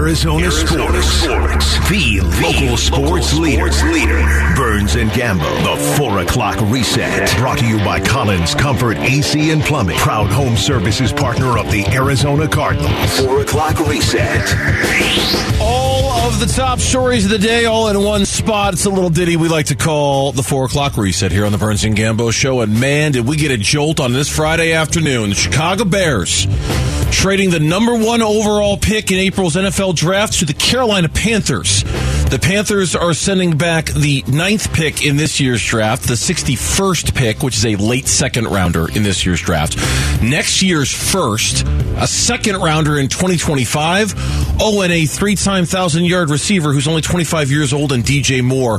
Arizona, Arizona sports. sports. The local sports, local leader. sports leader. Burns and Gambo. The 4 o'clock reset. Brought to you by Collins Comfort AC and Plumbing. Proud home services partner of the Arizona Cardinals. 4 o'clock reset. All of the top stories of the day, all in one spot. It's a little ditty we like to call the four o'clock reset here on the Burns and Gambo show. And man, did we get a jolt on this Friday afternoon. The Chicago Bears trading the number one overall pick in April's NFL draft to the Carolina Panthers. The Panthers are sending back the ninth pick in this year's draft, the 61st pick, which is a late second rounder in this year's draft. Next year's first, a second rounder in 2025. Oh, and a three time thousand yard receiver who's only 25 years old and DJ Moore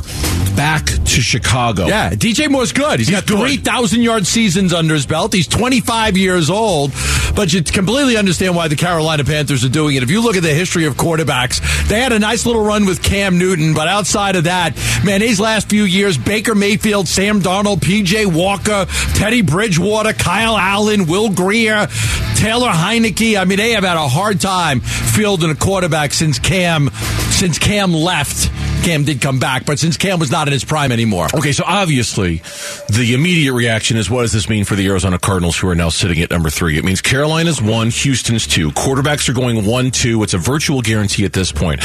back to Chicago. Yeah, DJ Moore's good. He's got 3,000 yard seasons under his belt. He's 25 years old, but you completely understand why the Carolina Panthers are doing it. If you look at the history of quarterbacks, they had a nice little run with Cam Newton, but outside of that, man, these last few years, Baker Mayfield, Sam Darnold, PJ Walker, Teddy Bridgewater, Kyle Allen, Will Grier, Taylor Heinicke. I mean, they have had a hard time fielding a quarterback since Cam since Cam left. Cam did come back, but since Cam was not in his prime anymore. Okay, so obviously, the immediate reaction is what does this mean for the Arizona Cardinals, who are now sitting at number three? It means Carolina's one, Houston's two. Quarterbacks are going one, two. It's a virtual guarantee at this point.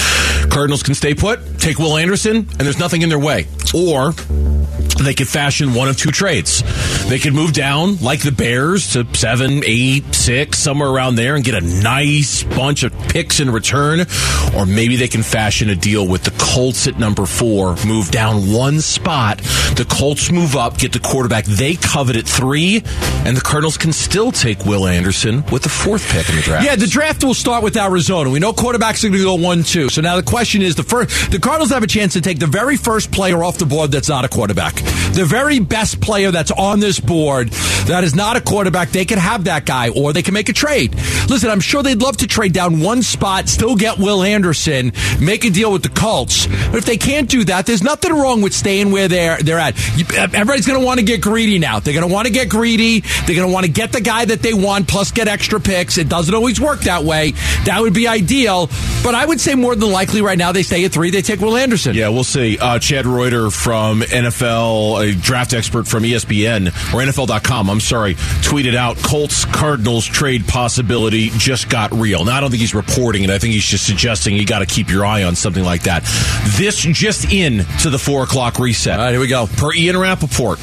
Cardinals can stay put, take Will Anderson, and there's nothing in their way. Or they could fashion one of two trades. They could move down like the Bears to seven, eight, six, somewhere around there and get a nice bunch of picks in return. Or maybe they can fashion a deal with the Colts at number four, move down one spot. The Colts move up, get the quarterback they covet at three, and the Cardinals can still take Will Anderson with the fourth pick in the draft. Yeah, the draft will start with Arizona. We know quarterbacks are going to go one, two. So now the question is: the first, the Cardinals have a chance to take the very first player off the board that's not a quarterback. The very best player that's on this board that is not a quarterback. They could have that guy, or they can make a trade. Listen, I'm sure they'd love to trade down one spot, still get Will Anderson, make a deal with the Colts. But if they can't do that, there's nothing wrong with staying where they're they're at. You, everybody's going to want to get greedy now. They're going to want to get greedy. They're going to want to get the guy that they want, plus get extra picks. It doesn't always work that way. That would be ideal. But I would say more than likely right now they stay at three. They take Will Anderson. Yeah, we'll see. Uh, Chad Reuter from NFL, a draft expert from ESPN or NFL.com, I'm sorry, tweeted out Colts Cardinals trade possibility just got real. Now, I don't think he's reporting it. I think he's just suggesting you got to keep your eye on something like that. This just in to the four o'clock reset. All right, here we go. Per Ian Rapoport,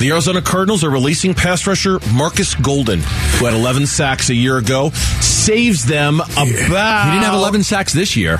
the Arizona Cardinals are releasing pass rusher Marcus Golden, who had 11 sacks a year ago, saves them about. He didn't have 11 sacks this year.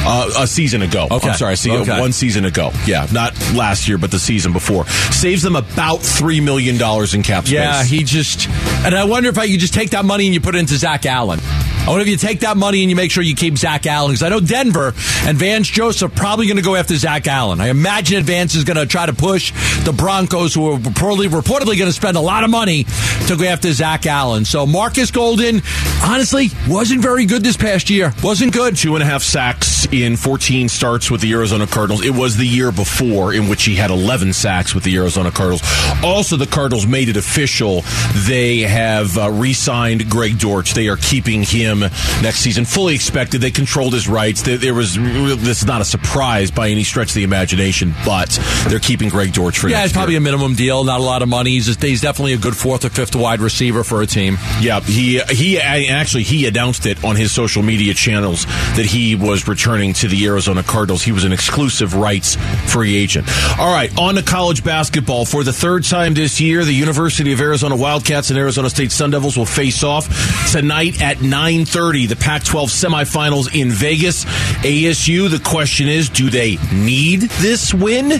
Uh, a season ago. Okay. I'm sorry, see, Okay. one season ago. Yeah, not last year, but the season before. Saves them about $3 million in cap space. Yeah, he just. And I wonder if I could just take that money and you put it into Zach Allen. I wonder if you take that money and you make sure you keep Zach Allen because I know Denver and Vance Joseph probably going to go after Zach Allen. I imagine Vance is going to try to push the Broncos, who are reportedly, reportedly going to spend a lot of money to go after Zach Allen. So Marcus Golden, honestly, wasn't very good this past year. Wasn't good. Two and a half sacks in 14 starts with the Arizona Cardinals. It was the year before in which he had 11 sacks with the Arizona Cardinals. Also, the Cardinals made it official. They have uh, re signed Greg Dortch. They are keeping him next season. Fully expected. They controlled his rights. There, there was This is not a surprise by any stretch of the imagination, but they're keeping Greg Dortch for Yeah, it's probably year. a minimum deal, not a lot of money. He's, just, he's definitely a good fourth or fifth wide receiver for a team. Yeah, he he actually he announced it on his social media channels that he was returning to the Arizona Cardinals. He was an exclusive rights free agent. All right, on to college basketball for the third time this year. The University of Arizona Wildcats and Arizona State Sun Devils will face off tonight at 9:30. The Pac-12 semifinals in Vegas. ASU. The question is, do they need this win?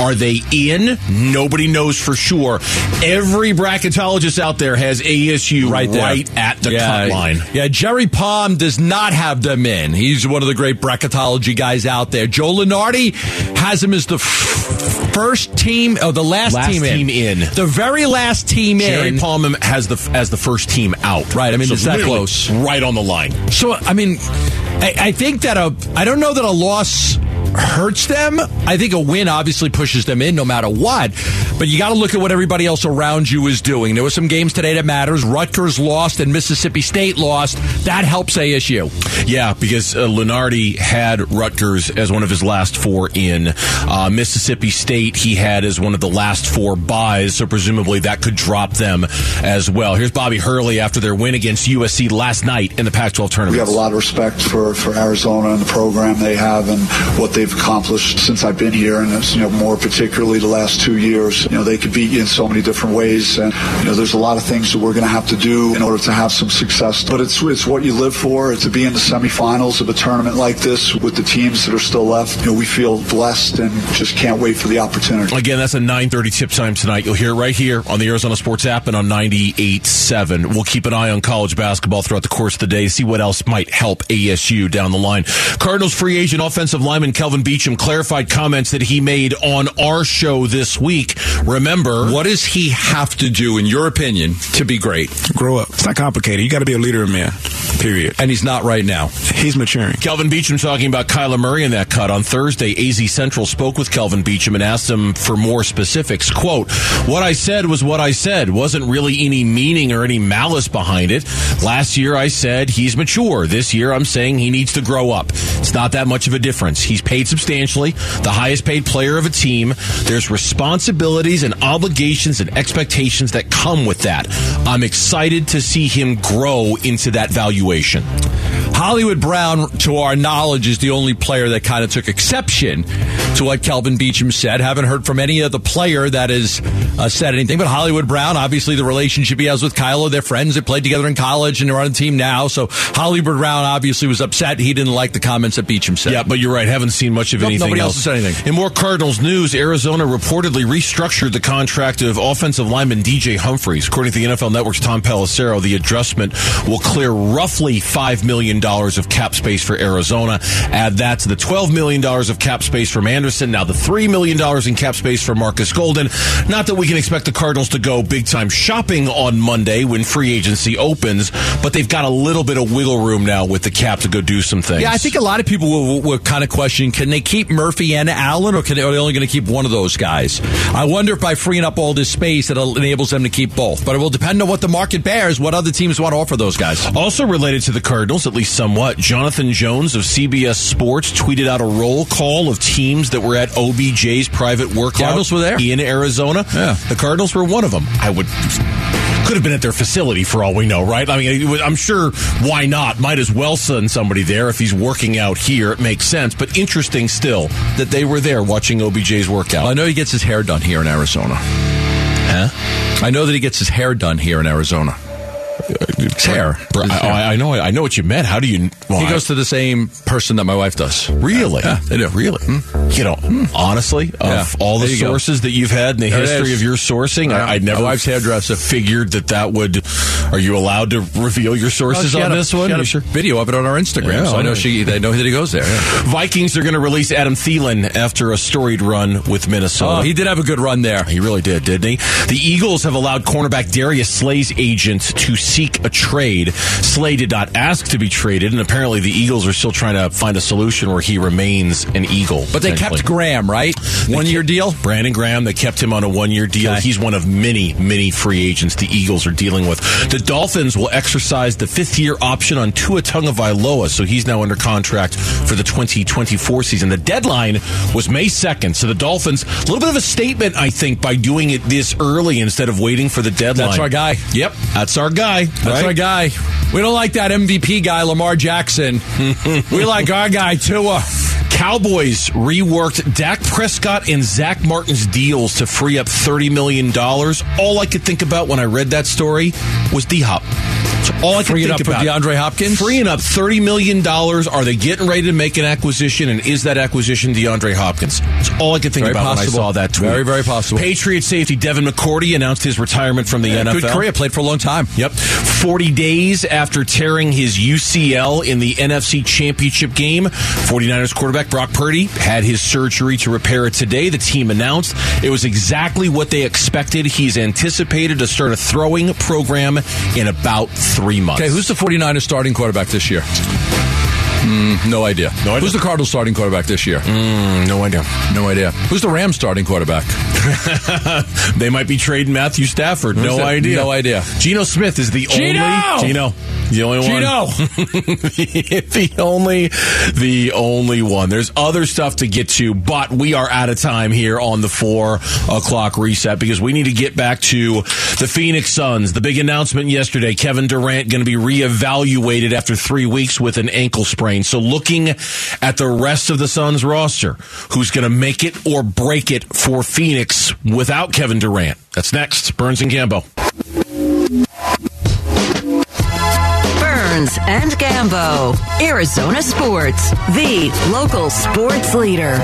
Are they in? Nobody knows for sure. Every bracketologist out there has ASU Right right, at the yeah, cut line. Yeah, Jerry Palm does not have them in. He's one of the great bracketology guys out there. Joe Lunardi has him as the f- first team, or the last, Last team, team in. The very last team Jerry in. Jerry Palm has the as the first team out. Right, I mean, it's that close. right on the line. So, I mean, I, I think that a, I don't know that a loss hurts them. I think a win obviously pushes them in no matter what. But you got to look at what everybody else around you is doing. There were some games today that matters. Rutgers lost and Mississippi State lost. That helps ASU. Yeah, because uh, Lunardi had Rutgers as one of his last four in. Uh, Mississippi State he had as one of the last four buys, so presumably that could drop them as well. Here's Bobby Hurley after their win against USC last night in the Pac-12 tournament. We have a lot of respect for, for Arizona and the program they have and what they've accomplished since I've been here, and you know more particularly the last two years. You know they could beat you in so many different ways, and you know there's a lot of things that we're going to have to do in order to have some success. But it's it's what you live for. To be in the semifinals of a tournament like this with the teams that are still left, you know we feel blessed and just can't wait for the opportunity. Again, that's a 9:30 tip time tonight. You'll hear it right here on the Arizona Sports app and on 98.7. We'll keep an eye on college basketball throughout the course of the day. See what else might help ASU down the line. Cardinals free agent offensive lineman Kelvin Beachum clarified comments that he made on our show this week. Remember, what does he have to do, in your opinion, to be great? Grow up. It's not complicated. You got to be a leader, of man. Period. And he's not right now. He's maturing. Kelvin Beachum talking about Kyler Murray in that cut on Thursday. AZ Central spoke with Kelvin Beachum and asked him for more specifics. Quote, What I said was what I said. Wasn't really any meaning or any malice behind it. Last year I said he's mature. This year I'm saying he needs to grow up. It's not that much of a difference. He's paid substantially, the highest paid player of a team. There's responsibilities and obligations and expectations that come with that. I'm excited to see him grow into that valuation. Hollywood Brown, to our knowledge, is the only player that kind of took exception to what Kelvin Beachum said. Haven't heard from any other player that has uh, said anything, but Hollywood Brown, obviously the relationship he has with Kylo, they're friends. They played together in college and they're on a team now. So Hollywood Brown obviously was upset. He didn't like the comments that Beachum said. Yeah, but you're right. Haven't seen much of Nope, anything nobody else else. has said anything. In more Cardinals news, Arizona reportedly restructured the contract of offensive lineman DJ Humphries. According to the NFL Network's Tom Pelissero, the adjustment will clear roughly $5 million of cap space for Arizona. Add that to the $12 million of cap space from Anderson. Now the $3 million in cap space for Marcus Golden. Not that we can expect the Cardinals to go big time shopping on Monday when free agency opens, but they've got a little bit of wiggle room now with the cap to go do some things. Yeah, I think a lot of people were, were kind of questioning can they keep Murphy and Allen, or can they, are they only going to keep one of those guys? I wonder if by freeing up all this space, it enables them to keep both. But it will depend on what the market bears, what other teams want to offer those guys. Also related to the Cardinals, at least somewhat, Jonathan Jones of CBS Sports tweeted out a roll call of teams that were at OBJ's private workout. Cardinals were there? in Arizona. Yeah. the Cardinals were one of them. I would. Could have been at their facility for all we know, right? I mean, I'm sure why not? Might as well send somebody there if he's working out here. It makes sense, but interesting still that they were there watching OBJ's workout. I know he gets his hair done here in Arizona. Huh? I know that he gets his hair done here in Arizona. Hair. His I, hair. I know. I know what you meant. How do you? well, he I- goes to the same person that my wife does. Really? Yeah, they do. Really? Hmm. You know, honestly, of Yeah. all the you go. sources that you've had in the There history of your sourcing, Yeah. I, I never My wife's hairdresser. figured that that would. Are you allowed to reveal your sources oh, She on had a- this one? a sure? video of it on our Instagram, so I know she. They know that he goes there. Vikings are going to release Adam Thielen after a storied run with Minnesota. Oh, he did have a good run there. He really did, didn't he? The Eagles have allowed cornerback Darius Slay's agent to seek a trade. Slay did not ask to be traded, and apparently the Eagles are still trying to find a solution where he remains an Eagle. But they kept. Graham, right? One year deal. Brandon Graham, they kept him on a one year deal. Okay. He's one of many, many free agents the Eagles are dealing with. The Dolphins will exercise the fifth year option on Tua Tagovailoa, so he's now under contract for the 2024 season. The deadline was May 2nd, so the Dolphins, a little bit of a statement, I think, by doing it this early instead of waiting for the deadline. That's our guy. Yep, that's our guy. That's right? Our guy. We don't like that MVP guy, Lamar Jackson. we like our guy, Tua. Cowboys reworked Dak Prescott and Zack Martin's deals to free up $30 million. All I could think about when I read that story was D Hop. All I could Freeing think up for about. DeAndre Hopkins? Freeing up $30 million. Are they getting ready to make an acquisition? And is that acquisition DeAndre Hopkins? That's all I could think Very about possible. when I saw that tweet. Very, very possible. Patriot safety Devin McCourty announced his retirement from the NFL. Good career. Played for a long time. Yep. 40 days after tearing his UCL in the NFC Championship game, 49ers quarterback Brock Purdy had his surgery to repair it today. The team announced it was exactly what they expected. He's anticipated to start a throwing program in about three months. Okay, who's the 49ers starting quarterback this year? Mm, no idea. No idea. Who's the Cardinals starting quarterback this year? Mm, no idea. No idea. Who's the Rams starting quarterback? They might be trading Matthew Stafford. Who's No that? idea. No idea. Geno Smith is the Geno! only Geno. The only one. Geno. the only the only one. There's other stuff to get to, but we are out of time here on the four o'clock reset because we need to get back to the Phoenix Suns. The big announcement yesterday: Kevin Durant going to be reevaluated after three weeks with an ankle sprain. So, looking at the rest of the Suns roster, who's going to make it or break it for Phoenix without Kevin Durant? That's next. Burns and Gambo. Burns and Gambo, Arizona Sports, the local sports leader.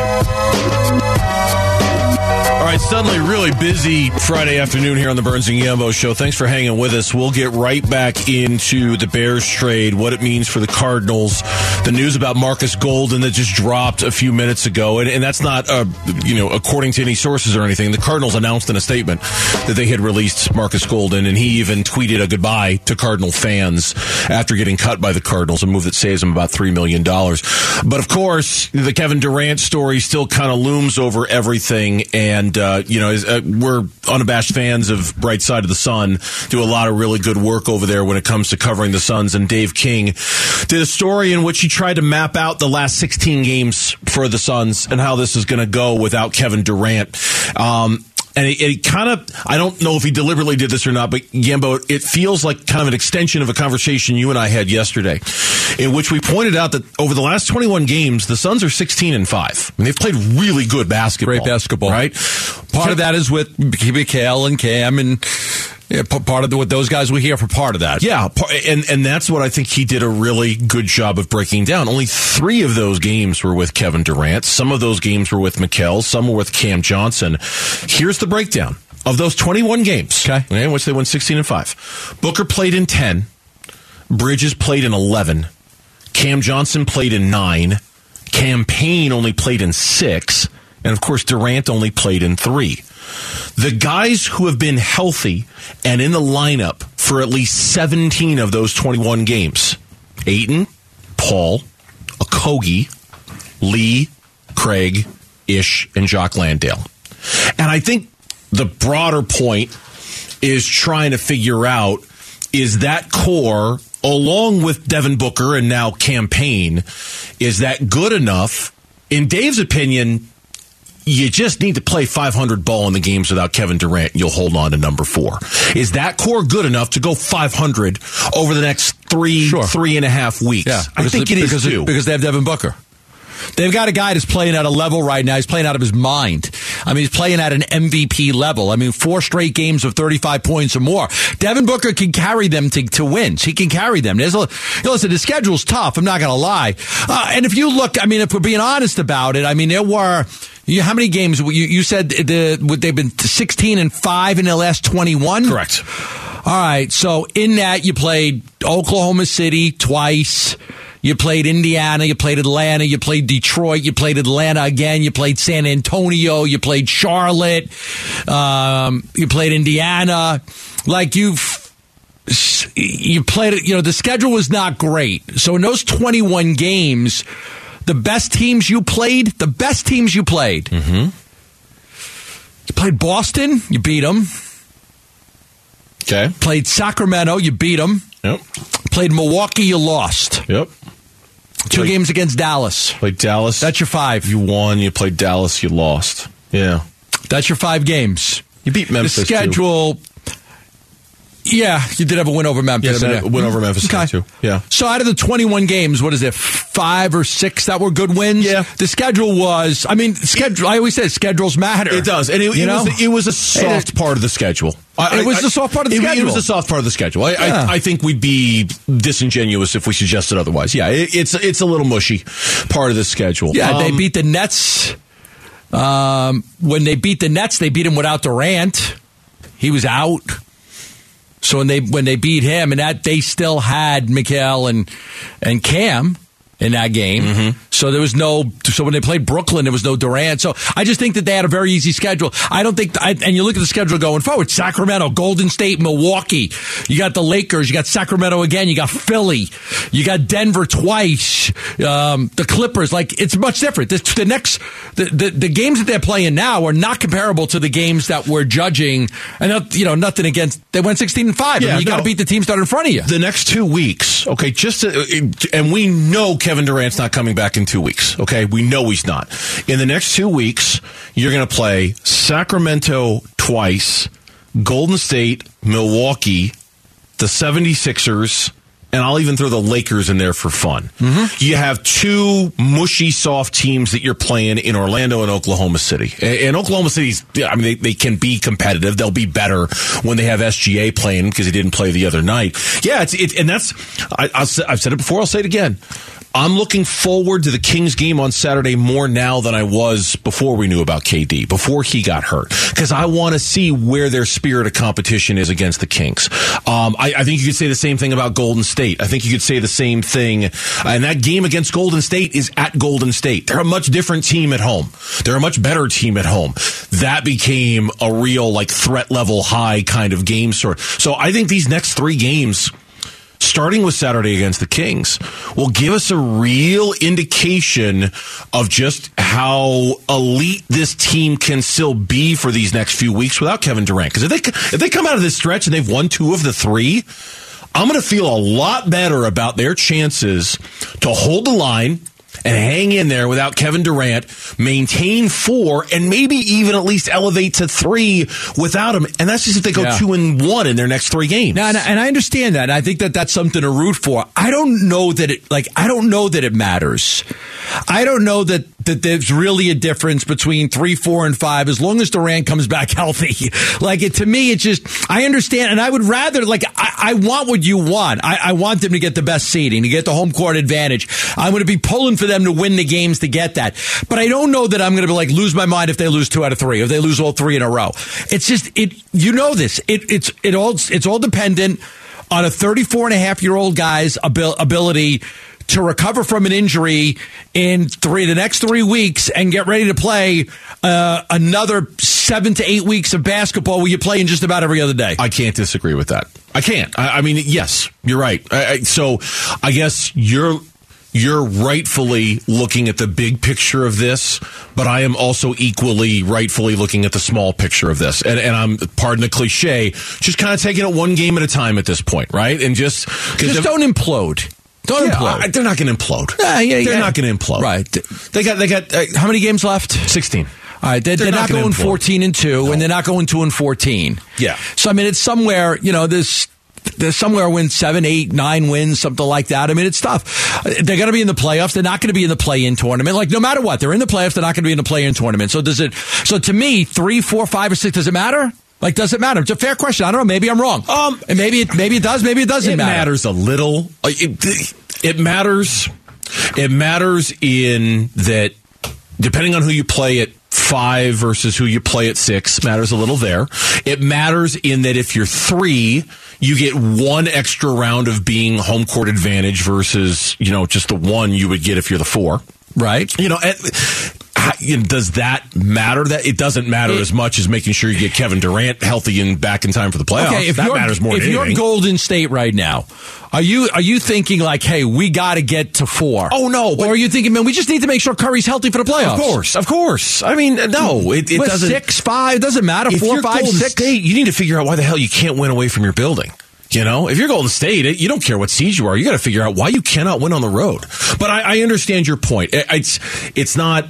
Right, suddenly really busy Friday afternoon here on the Burns and Gambo show. Thanks for hanging with us. We'll get right back into the Bears trade, what it means for the Cardinals, the news about Marcus Golden that just dropped a few minutes ago, and, and that's not, uh, you know, according to any sources or anything. The Cardinals announced in a statement that they had released Marcus Golden, and he even tweeted a goodbye to Cardinal fans after getting cut by the Cardinals, a move that saves him about three million dollars. But of course, the Kevin Durant story still kind of looms over everything, and uh, you know, is, uh, we're unabashed fans of Bright Side of the Sun. Do a lot of really good work over there when it comes to covering the Suns. And Dave King did a story in which he tried to map out the last 16 games for the Suns and how this is going to go without Kevin Durant. Um, and it, it kind of, I don't know if he deliberately did this or not, but Gambo, it feels like kind of an extension of a conversation you and I had yesterday, in which we pointed out that over the last 21 games, the Suns are 16 and 5. I mean, they've played really good basketball. Great basketball. Right? Part of that is with Mikal and Cam and yeah, part of the, what those guys were here for part of that. Yeah, and and that's what I think he did a really good job of breaking down. Only three of those games were with Kevin Durant. Some of those games were with Mikal. Some were with Cam Johnson. Here's the breakdown of those 21 games. Okay. in which they won 16 and five. Booker played in 10. Bridges played in 11. Cam Johnson played in nine. Cam Payne only played in six. And of course, Durant only played in three. The guys who have been healthy and in the lineup for at least 17 of those 21 games Ayton, Paul, Okogie, Lee, Craig, Ish, and Jock Landale. And I think the broader point is trying to figure out is that core, along with Devin Booker and now Cam Payne, is that good enough? In Dave's opinion, you just need to play 500 ball in the games without Kevin Durant. You'll hold on to number four. Is that core good enough to go 500 over the next three, Sure. three and a half weeks? Yeah, I think they- it is because, too. because they have Devin Booker. They've got a guy that's playing at a level right now. He's playing out of his mind. I mean, he's playing at an MVP level. I mean, four straight games of 35 points or more. Devin Booker can carry them to, to wins. He can carry them. There's a, listen, the schedule's tough. I'm not going to lie. Uh, and if you look, I mean, if we're being honest about it, I mean, there were, you, how many games? You, you said the, they've been 16 and 5 in the last 21? Correct. All right. So in that, you played Oklahoma City twice. You played Indiana. You played Atlanta. You played Detroit. You played Atlanta again. You played San Antonio. You played Charlotte. Um, you played Indiana. Like you've you played it. You know the schedule was not great. So in those twenty one games, the best teams you played, the best teams you played. Mm-hmm. You played Boston. You beat them. Okay. Played Sacramento, you beat them. Yep. Played Milwaukee, you lost. Yep. Two Played- games against Dallas. Played Dallas. That's your five. You won. You played Dallas. You lost. Yeah. That's your five games. You beat Memphis. the too. Yeah, you did have a win over Memphis. Yeah, a win over Memphis, Okay. too. Yeah. So out of the 21 games, what is it? Five or six that were good wins? Yeah. The schedule was, I mean, schedule, I always say schedules matter. It does, and it, You it know? was it was a soft part of the schedule. It was the soft part of the it, schedule. It was the soft part of the schedule. I, Yeah. I, I think we'd be disingenuous if we suggested otherwise. Yeah, it, it's it's a little mushy part of the schedule. Yeah, they Um, beat the Nets. Um, when they beat the Nets, they beat him without Durant. He was out. So when they when they beat him, and that they still had Mikal and and Cam in that game. So there was no. So when they played Brooklyn, there was no Durant. So I just think that they had a very easy schedule. I don't think. I, and you look at the schedule going forward: Sacramento, Golden State, Milwaukee. You got the Lakers. You got Sacramento again. You got Philly. You got Denver twice. Um, the Clippers. Like it's much different. The, the next the, the the games that they're playing now are not comparable to the games that we're judging. And not, you know nothing against. They went sixteen and five. Yeah, I mean, you got to beat the teams that are in front of you. the next two weeks, okay, just to, and we know Kevin Durant's not coming back in two weeks, okay? We know he's not. In the next two weeks, you're going to play Sacramento twice, Golden State, Milwaukee, the 76ers, and I'll even throw the Lakers in there for fun. You have two mushy, soft teams that you're playing in Orlando and Oklahoma City. And and Oklahoma City's, I mean, they, they can be competitive. They'll be better when they have SGA playing because he didn't play the other night. Yeah, it's, it, and that's, I, I've said it before, I'll say it again. I'm looking forward to the Kings game on Saturday more now than I was before we knew about KD, before he got hurt, because I want to see where their spirit of competition is against the Kings. Um, I, I think you could say the same thing about Golden State. I think you could say the same thing. And that game against Golden State is at Golden State. They're a much different team at home. They're a much better team at home. That became a real like threat level high kind of game sort. So I think these next three games starting with Saturday against the Kings, will give us a real indication of just how elite this team can still be for these next few weeks without Kevin Durant. Because if they if they come out of this stretch and they've won two of the three, I'm going to feel a lot better about their chances to hold the line and hang in there without Kevin Durant, maintain four, and maybe even at least elevate to three without him. And that's just if they go Yeah. two and one in their next three games. Now, and, I understand that. And I think that that's something to root for. I don't know that it like I don't know that it matters. I don't know that that there's really a difference between three, four, and five as long as Durant comes back healthy. Like it to me, it's just I understand, and I would rather like I, I want what you want. I, I want them to get the best seeding, to get the home court advantage. I'm going to be pulling for them to win the games to get that. But I don't know that I'm going to be like lose my mind if they lose two out of three, if they lose all three in a row. It's just it. You know this. It it's it all it's all dependent on a 34 and a half year old guy's abil- ability to recover from an injury in three the next three weeks and get ready to play uh, another seven to eight weeks of basketball where you play in just about every other day. I can't disagree with that. I can't. I, I mean, yes, you're right. I, I, so I guess you're you're rightfully looking at the big picture of this, but I am also equally rightfully looking at the small picture of this. And, and I'm, pardon the cliche, just kind of taking it one game at a time at this point, right? And just just don't implode. Don't yeah, implode. I- they're not going to implode. Yeah, yeah, they're yeah. not going to implode. Right. They got they got uh, How many games left? sixteen. All right, they're, They're they're, not not, gonna implode. 14 and 2, and they're not going 2 and 14. Yeah. So, I mean, it's somewhere, you know, there's. There's somewhere win seven, eight, nine wins, something like that. I mean, it's tough. They're going to be in the playoffs. They're not going to be in the play-in tournament. Like, no matter what, they're in the playoffs. They're not going to be in the play-in tournament. So, does it? So, to me, three, four, five, or six, does it matter? Like, does it matter? It's a fair question. I don't know. Maybe I'm wrong. Um, and maybe it, maybe it does. Maybe it doesn't it matter. matters a little. Uh, It, it matters. It matters in that depending on who you play at five versus who you play at six matters a little there. It matters in that if you're three, you get one extra round of being home court advantage versus you know just the one you would get if you're the four. right? You know, and, how- you know, does that matter? That it doesn't matter as much as making sure you get Kevin Durant healthy and back in time for the playoffs. Okay, if that matters more if than you're anything. Golden State right now, are you are you thinking like, hey, we got to get to four? Oh, no, but- or are you thinking, man, we just need to make sure Curry's healthy for the playoffs? Of course, of course. I mean, no, it, it doesn't. six, five, doesn't matter. if Four, you're five, Golden six. State, you need to figure out why the hell you can't win away from your building. You know, if you're Golden State, you don't care what seed you are. You got to figure out why you cannot win on the road. But I, I understand your point. It, it's it's not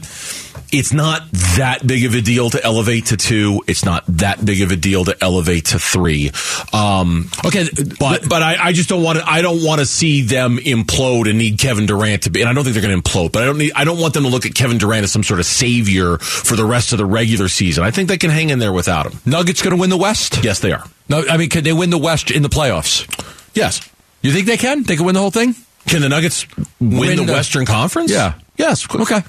it's not that big of a deal to elevate to two. It's not that big of a deal to elevate to three. Um, Okay, but but I, I just don't want to. I don't want to see them implode and need Kevin Durant to be. And I don't think they're going to implode. But I don't need. I don't want them to look at Kevin Durant as some sort of savior for the rest of the regular season. I think they can hang in there without him. Nuggets going to win the West? Yes, they are. No, I mean, could they win the West in the playoffs? Yes. You think they can? They can win the whole thing? Can the Nuggets win, Win the, the- Western Conference? Yeah. Yes. Okay.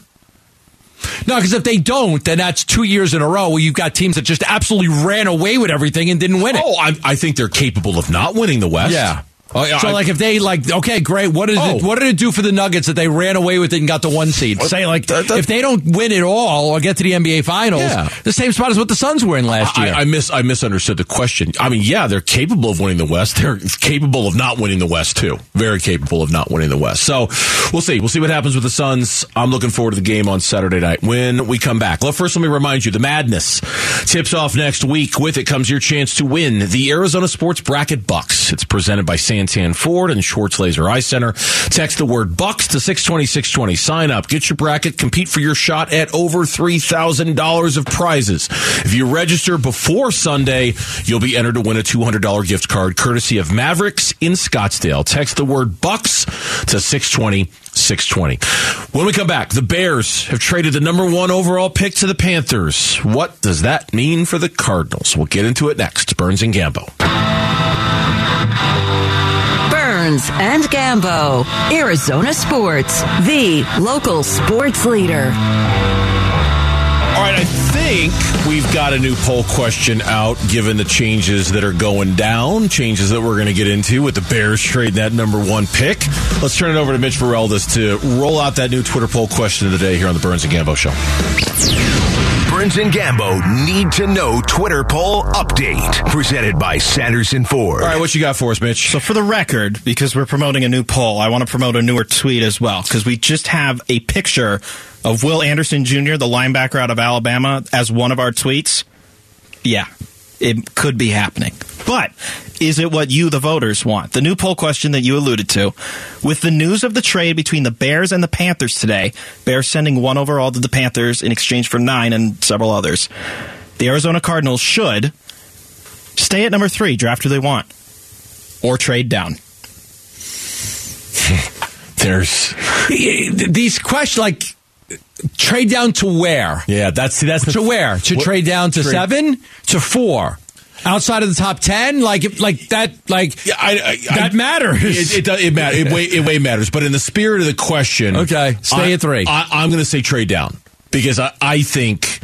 No, because if they don't, then that's two years in a row where you've got teams that just absolutely ran away with everything and didn't win it. Oh, I, I think they're capable of not winning the West. Yeah. Oh, yeah, so, I- like, if they like, okay, great. What did Oh. it? What did it do for the Nuggets that they ran away with it and got the one seed? Say, like, that- that- if they don't win it all or get to the NBA Finals, Yeah. the same spot as what the Suns were in last year. I, I mis I misunderstood the question. I mean, yeah, they're capable of winning the West. They're capable of not winning the West too. Very capable of not winning the West. So we'll see. We'll see what happens with the Suns. I'm looking forward to the game on Saturday night when we come back. Well, first, let me remind you: the madness tips off next week. With it comes your chance to win the Arizona Sports Bracket Bucks. It's presented by Santan Ford and Schwartz Laser Eye Center. Text the word Bucks to six twenty six twenty. Sign up, get your bracket, compete for your shot at over three thousand dollars of prizes. If you register before Sunday, you'll be entered to win a two hundred dollar gift card courtesy of Mavericks in Scottsdale. Text the word Bucks to six twenty. 620. When we come back, the Bears have traded the number one overall pick to the Panthers. What does that mean for the Cardinals? We'll get into it next. Burns and Gambo. Burns and Gambo. Arizona Sports, the local sports leader. All right, I think we've got a new poll question out given the changes that are going down, changes that we're going to get into with the Bears trading that number one pick. Let's turn it over to Mitch Vareldas to roll out that new Twitter poll question of the day here on the Burns and Gambo Show. Burns and Gambo need to know Twitter poll update. Presented by Sanderson Ford. All right, what you got for us, Mitch? So for the record, because we're promoting a new poll, I want to promote a newer tweet as well because we just have a picture of Will Anderson Jr., the linebacker out of Alabama, as one of our tweets. Yeah, it could be happening. But is it what you, the voters, want? The new poll question that you alluded to. With the news of the trade between the Bears and the Panthers today, Bears sending one overall to the Panthers in exchange for nine and several others. The Arizona Cardinals should stay at number three, draft who they want, or trade down. There's, These questions, like, trade down to where? yeah, that's see, that's the To where? To What- trade down to trade- seven? To four? Outside of the top ten? Like, if- like that, like, Yeah, I, I, that I- matters. It, it, does- it, matters it, way, it way matters. But in the spirit of the question, Okay, stay I- at three. I, I'm going to say trade down because I, I think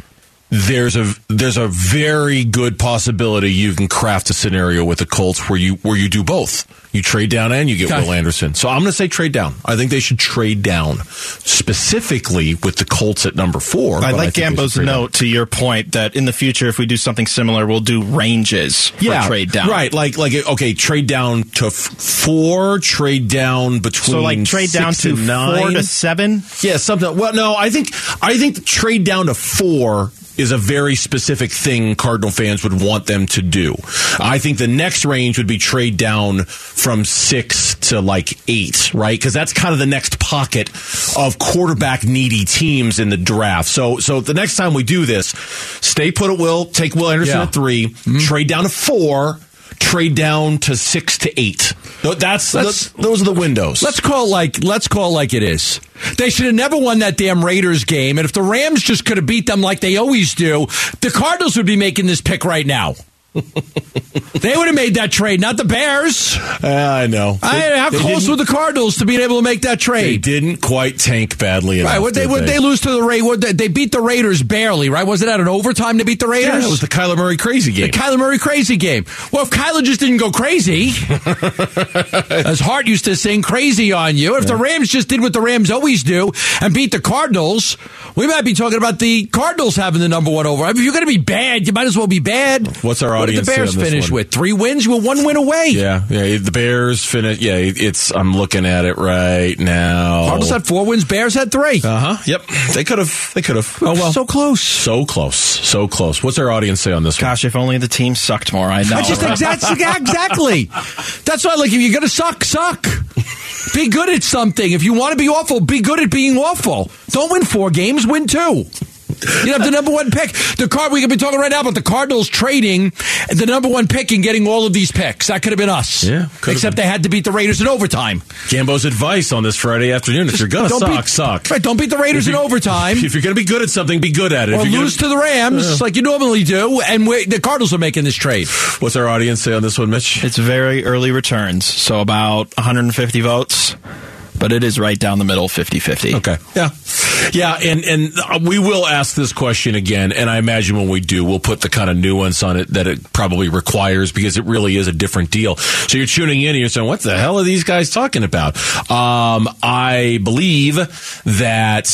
there's a there's a very good possibility you can craft a scenario with the Colts where you where you do both. You trade down and you get Okay. Will Anderson. So I'm going to say trade down. I think they should trade down specifically with the Colts at number four. I like should Gambo's trade down. note to your point that in the future, if we do something similar, we'll do ranges for trade down. Right, like like okay, trade down to f- four, trade down between So like trade down to nine. four to seven. Yeah, something. Well, no, I think I think trade down to four is a very specific thing Cardinal fans would want them to do. I think the next range would be trade down from six to like eight, right? Because that's kind of the next pocket of quarterback needy teams in the draft. So, so the next time we do this, stay put at Will, take Will Anderson Yeah. at 3 mm-hmm. trade down to four. Trade down to six to eight. That's, that's those are the windows. Let's call like let's call it like it is. They should have never won that damn Raiders game, and if the Rams just could have beat them like they always do, the Cardinals would be making this pick right now. They would have made that trade, not the Bears. Ah, I know. I, how They close were the Cardinals to being able to make that trade? They didn't quite tank badly enough. Right? What they would they lose to the Raiders? they, they beat the Raiders barely, right? Was it at an overtime to beat the Raiders? Yeah, it was the Kyler Murray crazy game. The Kyler Murray crazy game. Well, if Kyler just didn't go crazy, as Heart used to sing, crazy on you. If the Rams just did what the Rams always do and beat the Cardinals, we might be talking about the Cardinals having the number one over. I mean, if you're going to be bad, you might as well be bad. What's our what Did the Bears on finish one? with three wins. You were one win away. yeah, yeah. The Bears finish. Yeah, it's. I'm looking at it right now. Cardinals had four wins. Bears had three. Uh huh. Yep. They could have. They could have. oh well, so close. So close. So close. What's our audience say on this one? Gosh, if only the team sucked more. I know. I just exactly, exactly. That's why, like, if you're gonna suck, suck. Be good at something. If you want to be awful, be good at being awful. Don't win four games, win two. You have the number one pick. The card we could be talking right now about the Cardinals trading the number one pick and getting all of these picks. That could have been us. Yeah, Except been. they had to beat the Raiders in overtime. Gambo's advice on this Friday afternoon: If you're gonna Don't suck, beat, suck. Right, don't beat the Raiders If in overtime. If you're gonna be good at something, be good at it. or If you're lose to gonna, the Rams like you normally do, and we, the Cardinals are making this trade. What's our audience say on this one, Mitch? It's very early returns, so about 150 votes, but it is right down the middle, 50 50. Okay. Yeah. Yeah, and and uh, we will ask this question again, and I imagine when we do, we'll put the kind of nuance on it that it probably requires because it really is a different deal. So you're tuning in, and you're saying, "What the hell are these guys talking about?" Um, I believe that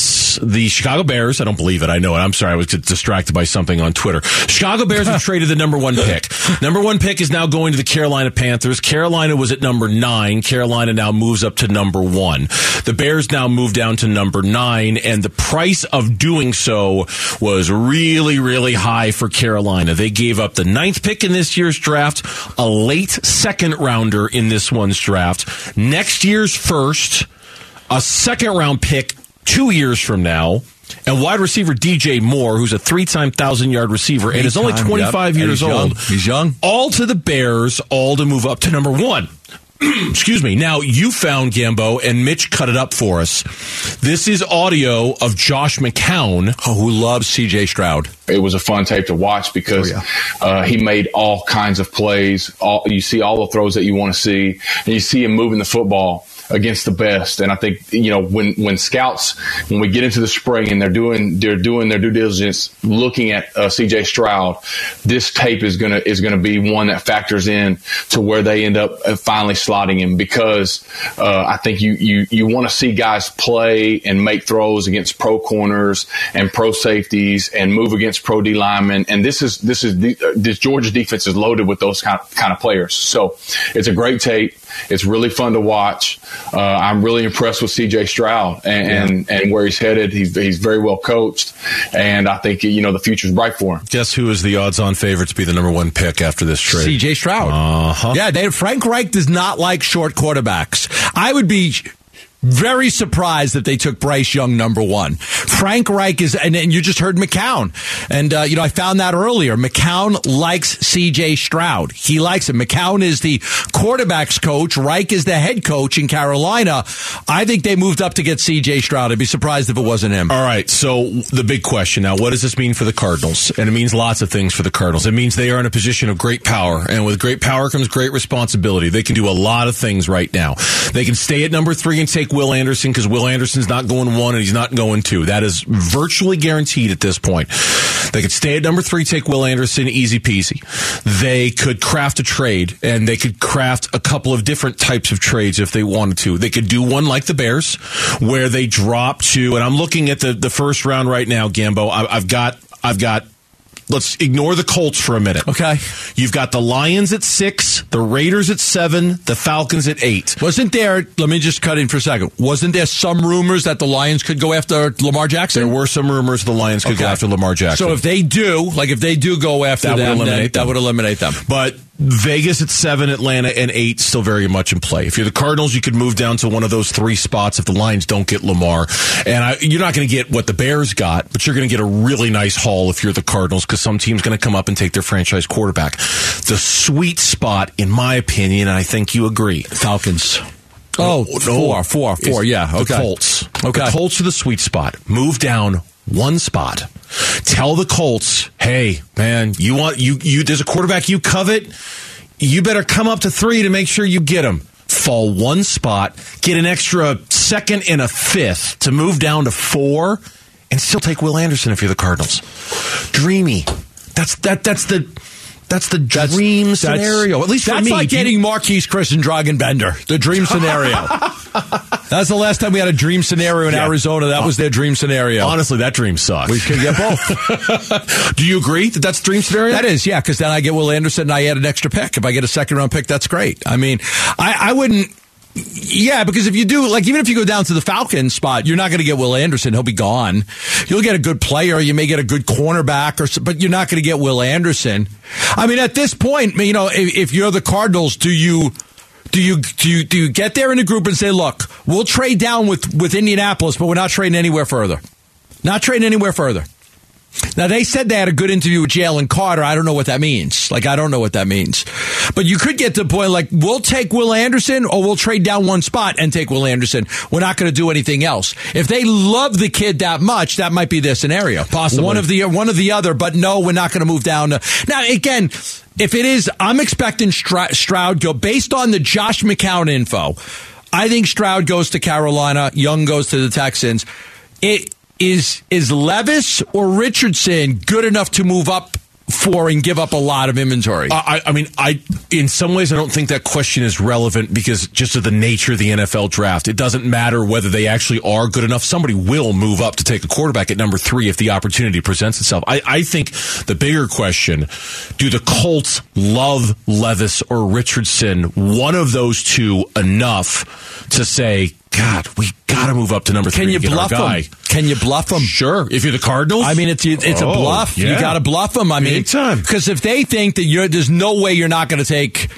the Chicago Bears. I don't believe it. I know it. I'm sorry. I was distracted by something on Twitter. Chicago Bears have traded the number one pick. Number one pick is now going to the Carolina Panthers. Carolina was at number nine. Carolina now moves up to number one. The Bears now move down to number nine, and the price of doing so was really, really high for Carolina. They gave up the ninth pick in this year's draft, a late second rounder in this one's draft, next year's first, a second round pick two years from now. And wide receiver DJ Moore, who's a three-time thousand-yard receiver and is only 25 yep. years He's young. old. He's young. All to the Bears, all to move up to number one. Excuse me. Now you found Gambo and Mitch cut it up for us. This is audio of Josh McCown. Oh, who loves CJ Stroud? it was a fun tape to watch because uh, he made all kinds of plays. All, you see all the throws that you want to see, and you see him moving the football against the best. And I think you know when when scouts when we get into the spring and they're doing they're doing their due diligence, looking at uh, C.J. Stroud, this tape is gonna is gonna be one that factors in to where they end up uh, finally slotting him because uh, I think you you you want to see guys play and make throws against pro corners and pro safeties and move against pro D linemen. And this is this is the, uh, this Georgia defense is loaded with those kind of, kind of players. So it's a great tape. It's really fun to watch. Uh, I'm really impressed with C.J. Stroud and, and and where he's headed. He's he's very well coached, and I think you know the future's bright for him. Guess who is the odds-on favorite to be the number one pick after this trade? CJ Stroud. Uh-huh. Yeah, they, Frank Reich does not like short quarterbacks. I would be very surprised that they took Bryce Young number one. Frank Reich is, and, and you just heard McCown. And, uh, you know, I found that earlier. McCown likes CJ Stroud. He likes him. McCown is the quarterback's coach. Reich is the head coach in Carolina. I think they moved up to get CJ Stroud. I'd be surprised if it wasn't him. All right. So the big question now: What does this mean for the Cardinals? And it means lots of things for the Cardinals. It means they are in a position of great power, and with great power comes great responsibility. They can do a lot of things right now. They can stay at number three and take Will Anderson because Will Anderson's not going one and he's not going two. That is virtually guaranteed at this point. They could stay at number three, take Will Anderson, easy peasy. They could craft a trade, and they could craft a couple of different types of trades if they wanted to. They could do one like the Bears, where they drop to, and I'm looking at the, the first round right now, Gambo. I, I've got, I've got, let's ignore the Colts for a minute. Okay. You've got the Lions at six, the Raiders at seven, the Falcons at eight. Wasn't there, let me just cut in for a second. Wasn't there some rumors that the Lions could go after Lamar Jackson? There were some rumors the Lions could go after Lamar Jackson. So if they do, like if they do go after That would them, then eliminate that would eliminate them. But Vegas at seven, Atlanta and eight, still very much in play. If you're the Cardinals, you could move down to one of those three spots if the Lions don't get Lamar. And I, you're not going to get what the Bears got, but you're going to get a really nice haul if you're the Cardinals because some team's going to come up and take their franchise quarterback. The sweet spot, in my opinion, and I think you agree. Falcons. Oh, four, four, four. is Yeah, The okay. Colts. Okay. The Colts are the sweet spot. Move down one spot. Tell the Colts, hey, man, you want you you there's a quarterback you covet. You better come up to three to make sure you get him. Fall one spot, get an extra second and a fifth to move down to four, and still take Will Anderson if you're the Cardinals. Dreamy. That's that. That's the. That's the dream That's- scenario. At least for that's me. like getting Marquese Chriss and Dragan Bender. The dream scenario. That's the last time we had a dream scenario in Yeah. Arizona. That was their dream scenario. Honestly, that dream sucks. we could get both. Do you agree that that's dream scenario? That is, yeah, because then I get Will Anderson and I add an extra pick. If I get a second round pick, that's great. I mean, I, I wouldn't. Yeah, because if you do, like, even if you go down to the Falcons spot, you're not going to get Will Anderson. He'll be gone. You'll get a good player. You may get a good cornerback, or, but you're not going to get Will Anderson. I mean, at this point, you know, if, if you're the Cardinals, do you, do you, do you, do you get there in a group and say, look, we'll trade down with, with Indianapolis, but we're not trading anywhere further. Not trading anywhere further. Now they said they had a good interview with Jalen Carter. I don't know what that means. Like I don't know what that means. But you could get to the point like we'll take Will Anderson or we'll trade down one spot and take Will Anderson. We're not going to do anything else. If they love the kid that much, that might be their scenario. Possibly. one of the one of the other. But no, we're not going to move down. To, now again, if it is, I'm expecting Stroud go based on the Josh McCown info. I think Stroud goes to Carolina. Young goes to the Texans. It is is Levis or Richardson good enough to move up for and give up a lot of inventory? I, I mean, I in some ways I don't think that question is relevant because just of the nature of the NFL draft, it doesn't matter whether they actually are good enough. Somebody will move up to take a quarterback at number three if the opportunity presents itself. I, I think the bigger question: Do the Colts love Levis or Richardson? One of those two enough to say, God, we got to move up to number Can three. you to our bluff them? Can you bluff them? Sure. If you're the Cardinals, I mean, it's it's a Oh, bluff. You got to bluff them. I mean, because if they think that you're, there's no way you're not going to take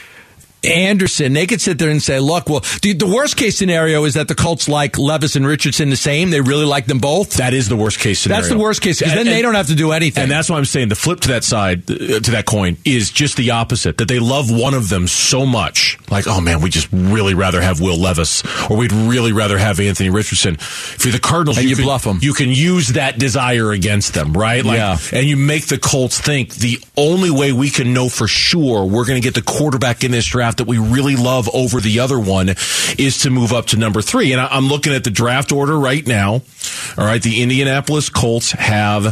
Anderson, they could sit there and say, "Look, well, the, the worst case scenario is that the Colts like Levis and Richardson the same. They really like them both. that is the worst case scenario. That's the worst case because then And- they don't have to do anything. And that's why I'm saying the flip to that side, uh, to that coin, is just the opposite. That they love one of them so much. Like, oh man, we just really rather have Will Levis, or we'd really rather have Anthony Richardson. If you're the Cardinals, And you can, bluff them. You can use that desire against them, right? Like, Yeah. And you make the Colts think the only way we can know for sure we're going to get the quarterback in this draft that we really love over the other one is to move up to number three. And I- I'm looking at the draft order right now. All right. The Indianapolis Colts have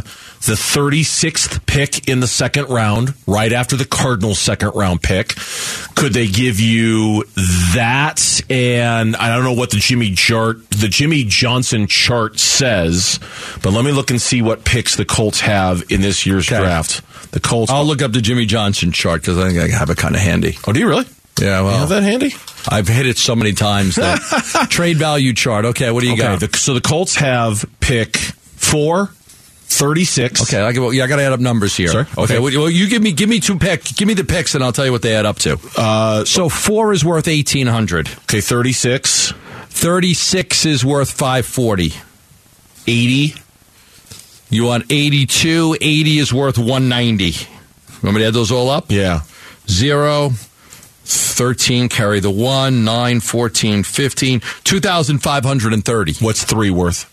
the 36th pick in the second round, right after the Cardinals' second round pick. Could they give you that? And I don't know what the Jimmy chart, the Jimmy Johnson chart says, but let me look and see what picks the Colts have in this year's Okay. draft. The Colts. I'll look up the Jimmy Johnson chart because I think I have it kind of handy. oh, do you really? Yeah, You well, have that handy? I've hit it so many times. That trade value chart. Okay, what do you got? the, so the Colts have pick four, 36. Okay, I, got- yeah, I got to add up numbers here. Sorry? Okay, Okay. well, well, you give me give me two pick, give me the picks, and I'll tell you what they add up to. Uh, So four is worth eighteen hundred. okay, 36, Thirty six is worth five forty. 80, You want eighty two. Eighty is worth one ninety. Want me to add those all up? yeah. Zero. 13 carry the 1 9 14 15 2530 What's three worth?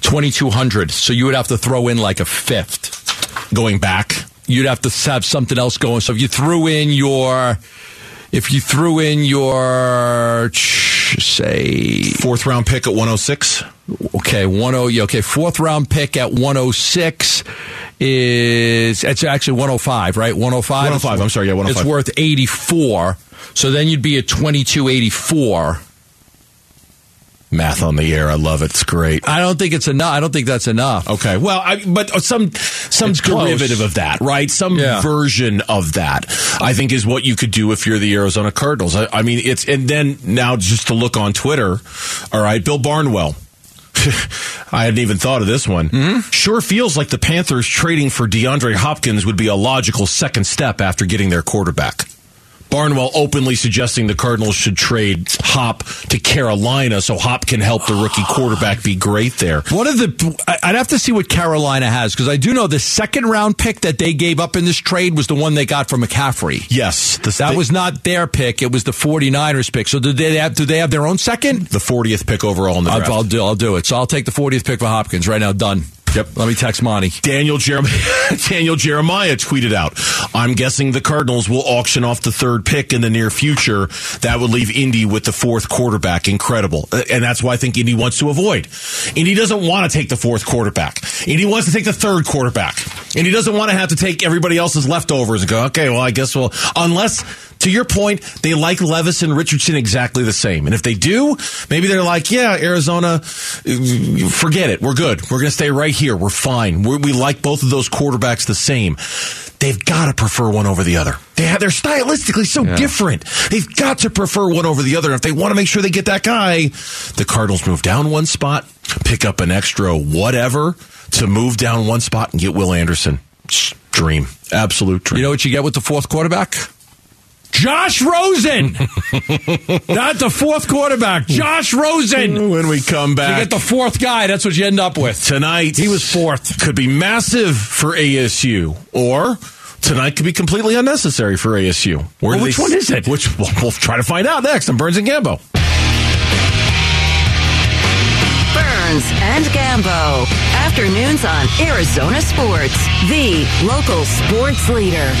2200 so you would have to throw in like a fifth Going back. you'd have to have something else going. So if you threw in your, if you threw in your, say, Fourth round pick at 106. okay, one oh, okay, fourth round pick at one oh six is it's actually one oh five, right? One oh five. 105, I'm sorry, yeah, 105. It's worth eighty four. So then you'd be at twenty two eighty four. Math on the air. I love it. It's great. I don't think it's enough. I don't think that's enough. Okay. Well, I, but some some It's close. derivative of that, right? Some Yeah. version of that, I think, is what you could do if you're the Arizona Cardinals. I, I mean, it's and then now just to look on Twitter. All right, Bill Barnwell. I hadn't even thought of this one. Mm-hmm. Sure feels like the Panthers trading for DeAndre Hopkins would be a logical second step after getting their quarterback. Barnwell openly suggesting the Cardinals should trade Hop to Carolina so Hop can help the rookie quarterback be great there. One of the, I- I'd have to see what Carolina has because I do know the second round pick that they gave up in this trade was the one they got from McCaffrey. Yes, the, That was not their pick; it was the 49ers pick. So did they have? Do they have their own second? the 40th pick overall in the I'll, draft. I'll do. I'll do it. So I'll take the 40th pick for Hopkins right now. Done. Yep. Let me text Monti. Daniel Jeremiah, Daniel Jeremiah tweeted out, I'm guessing the Cardinals will auction off the third pick in the near future. That would leave Indy with the fourth quarterback. Incredible. Uh, And that's why I think Indy wants to avoid. Indy doesn't want to take the fourth quarterback. Indy wants to take the third quarterback. And he doesn't want to have to take everybody else's leftovers and go, okay, well, I guess we'll, unless, to your point, they like Levis and Richardson exactly the same. And if they do, maybe they're like, yeah, Arizona, forget it. We're good. We're going to stay right here. We're fine. We're, we like both of those quarterbacks the same. They've got to prefer one over the other. They have, they're stylistically so different. They've got to prefer one over the other. And if they want to make sure they get that guy, the Cardinals move down one spot, pick up an extra whatever to move down one spot and get Will Anderson. Dream. Absolute dream. You know what you get with the fourth quarterback? Josh Rosen. Not the fourth quarterback. Josh Rosen. You when we come back. You get the fourth guy. That's what you end up with. tonight. He was fourth. Could be massive for ASU, or tonight could be completely unnecessary for ASU. Where Well, which they- one is it? Which we'll, we'll try to find out next on Burns and Gambo. Burns and Gambo. Afternoons on Arizona Sports, the local sports leader.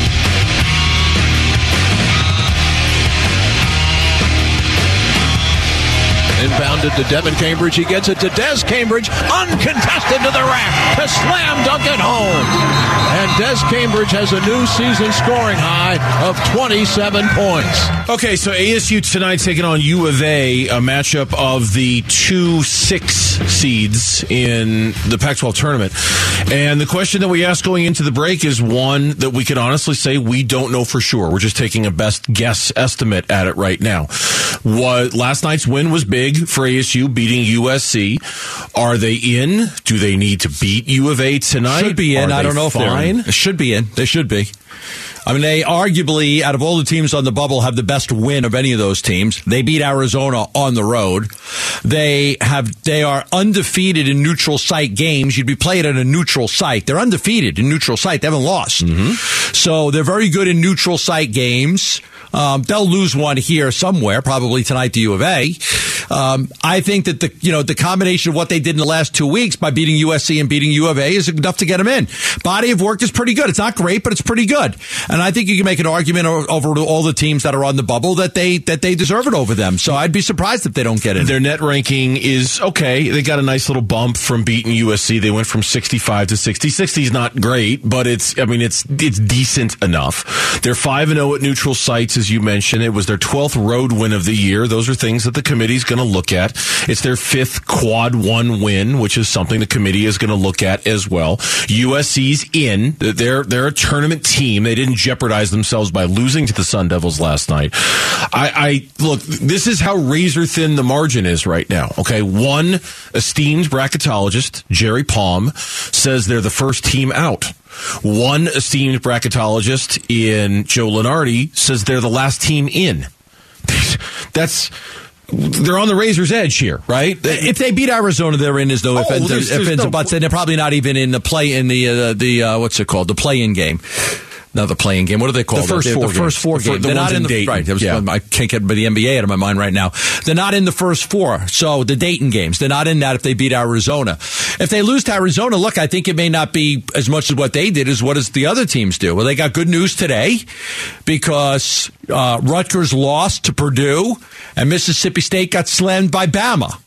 Inbounded to Devan Cambridge. He gets it to Des Cambridge. Uncontested to the rack to slam dunk it home. And Des Cambridge has a new season scoring high of 27 points. Okay, so ASU tonight taking on U of A, a matchup of the two six seeds in the Pac 12 tournament. And the question that we ask going into the break is one that we can honestly say we don't know for sure. We're just taking a best guess estimate at it right now. What last night's win was big for ASU beating USC. Are they in? Do they need to beat U of A tonight? Should be in. Are I don't they know if they're in. They should be in. They should be. I mean, they arguably, out of all the teams on the bubble, have the best win of any of those teams. They beat Arizona on the road. They have, they are undefeated in neutral site games. You'd be playing at a neutral site. They're undefeated in neutral site. They haven't lost. Mm-hmm. So they're very good in neutral site games. Um, they'll lose one here somewhere, probably tonight to U of A. Um, I think that the you know the combination of what they did in the last two weeks by beating USC and beating U of A is enough to get them in. Body of work is pretty good. It's not great, but it's pretty good. And I think you can make an argument over all the teams that are on the bubble that they that they deserve it over them. So I'd be surprised if they don't get it. Their net ranking is okay. They got a nice little bump from beating USC. They went from 65 to 60. 60 is not great, but it's, I mean, it's, it's decent enough. They're 5 and 0 at neutral sites, as you mentioned. It was their 12th road win of the year. Those are things that the committee's going to look at. It's their fifth quad one win, which is something the committee is going to look at as well. USC's in. They're, they're a tournament team. They didn't jeopardize themselves by losing to the Sun Devils last night. I, I look, this is how razor thin the margin is right now. Okay. One esteemed bracketologist, Jerry Palm, says they're the first team out. One esteemed bracketologist in Joe Lunardi says they're the last team in. That's they're on the razor's edge here, right? If they beat Arizona, they're in. as no if Oh, there's- if there's no- buts, and they're probably not even in the play in the uh, the uh, what's it called the play-in game. Not the playing game. What are they called? first the, four the first games. four The games. They're not in in the Dayton. right. Was- Yeah. I can't get the NBA out of my mind right now. They're not in the first four. So the Dayton games. They're not in that if they beat Arizona. If they lose to Arizona, look, I think it may not be as much as what they did as what as the other teams do. Well, they got good news today because uh, Rutgers lost to Purdue and Mississippi State got slammed by Bama.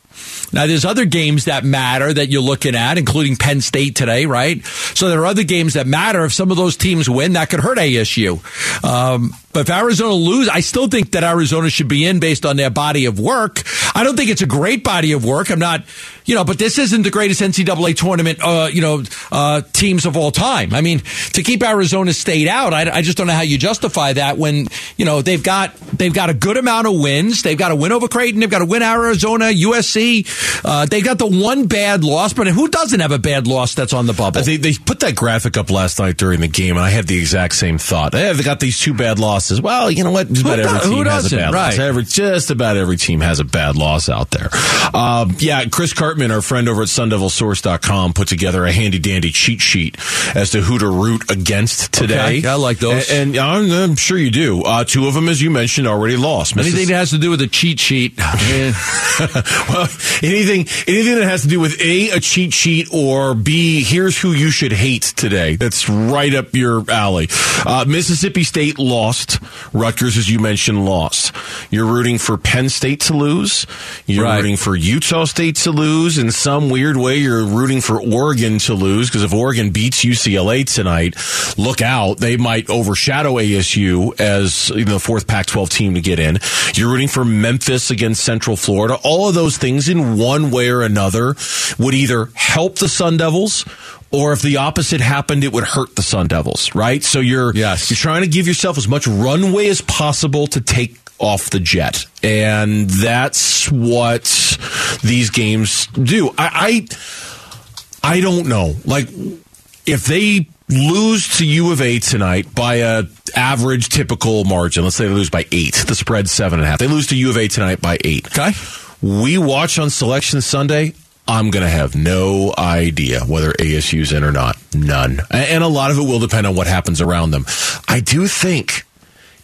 Now, there's other games that matter that you're looking at, including Penn State today, right? So there are other games that matter. If some of those teams win, that could hurt ASU. Um, but if Arizona lose, I still think that Arizona should be in based on their body of work. I don't think it's a great body of work. I'm not, you know, but this isn't the greatest NCAA tournament, uh, you know, uh, teams of all time. I mean, to keep Arizona State out, I, I just don't know how you justify that when, you know, they've got, they've got a good amount of wins. They've got a win over Creighton. They've got to win Arizona, USC. Uh, they got the one bad loss, but who doesn't have a bad loss that's on the bubble? Uh, They, they put that graphic up last night during the game, and I had the exact same thought. Hey, they got these two bad losses. Well, you know what? Just about Who every team has a bad Right. loss. Every, just about every team has a bad loss out there. Um, yeah, Chris Karpman, our friend over at SunDevilSource.com, put together a handy dandy cheat sheet as to who to root against today. Okay, I like those. And, and I'm, I'm sure you do. Uh, two of them, as you mentioned, already lost. Anything that has to do with a cheat sheet. well, anything anything that has to do with a a cheat sheet or b here's who you should hate today. That's right up your alley. Uh, Mississippi State lost. Rutgers, as you mentioned, lost. You're rooting for Penn State to lose. You're Right. rooting for Utah State to lose. In some weird way, you're rooting for Oregon to lose because if Oregon beats UCLA tonight, look out. They might overshadow ASU as you know, the fourth Pac-12 team to get in. You're rooting for Memphis against Central Florida. All of those things in one way or another would either help the Sun Devils or if the opposite happened, it would hurt the Sun Devils, right? So you're, Yes. you're trying to give yourself as much runway as possible to take off the jet. And that's what these games do. I, I, I don't know. Like, if they lose to U of A tonight by a average typical margin, let's say they lose by eight, the spread's seven and a half. They lose to U of A tonight by eight. Okay. We watch on Selection Sunday. I'm going to have no idea whether ASU's in or not. None. And a lot of it will depend on what happens around them. I do think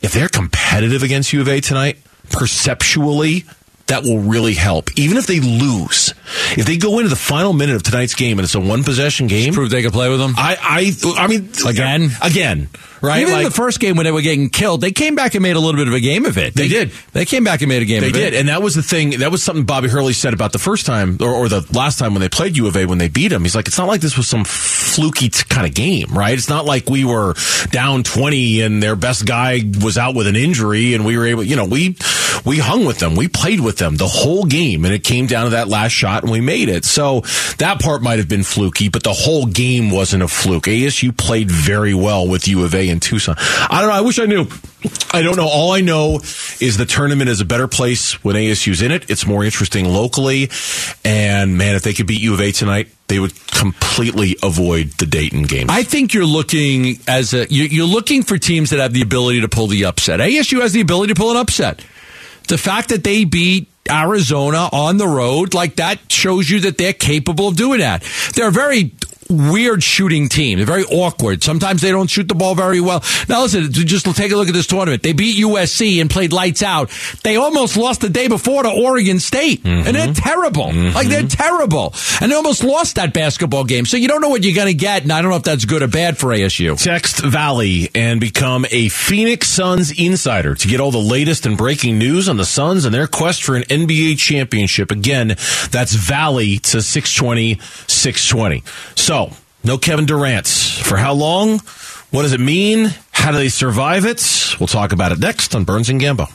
if they're competitive against U of A tonight, perceptually, that will really help. Even if they lose, if they go into the final minute of tonight's game and it's a one possession game, prove they can play with them. I, I, I mean, again, again, right? Even Like- in the first game when they were getting killed, they came back and made a little bit of a game of it. They did. They came back and made a game They did, it. and that was the thing. That was something Bobby Hurley said about the first time, or, or the last time when they played U of A when they beat them. He's like, it's not like this was some fluky t- kind of game, right? It's not like we were down twenty and their best guy was out with an injury, and we were able, you know, we we hung with them, we played with them the whole game, and it came down to that last shot, and we made it. So that part might have been fluky, but the whole game wasn't a fluke. ASU played very well with U of A and Tucson. I don't know. I wish I knew. I don't know. All I know is the tournament is a better place when ASU's in it. It's more interesting locally. And man, if they could beat U of A tonight, they would completely avoid the Dayton game. I think you're looking as a you're looking for teams that have the ability to pull the upset. ASU has the ability to pull an upset. The fact that they beat Arizona on the road like that shows you that they're capable of doing that. They're a very weird shooting team. They're very awkward. Sometimes they don't shoot the ball very well. Now listen, just take a look at this tournament. They beat USC and played lights out. They almost lost the day before to Oregon State. And mm-hmm. they're terrible. Mm-hmm. Like they're terrible. And they almost lost that basketball game. So you don't know what you're going to get. And I don't know if that's good or bad for ASU. Text Valley and become a Phoenix Suns insider to get all the latest and breaking news on the Suns and their quest for an NBA championship. Again, that's Valley to 620, 620. So, no Kevin Durant. For how long? What does it mean? How do they survive it? We'll talk about it next on Burns and Gambo.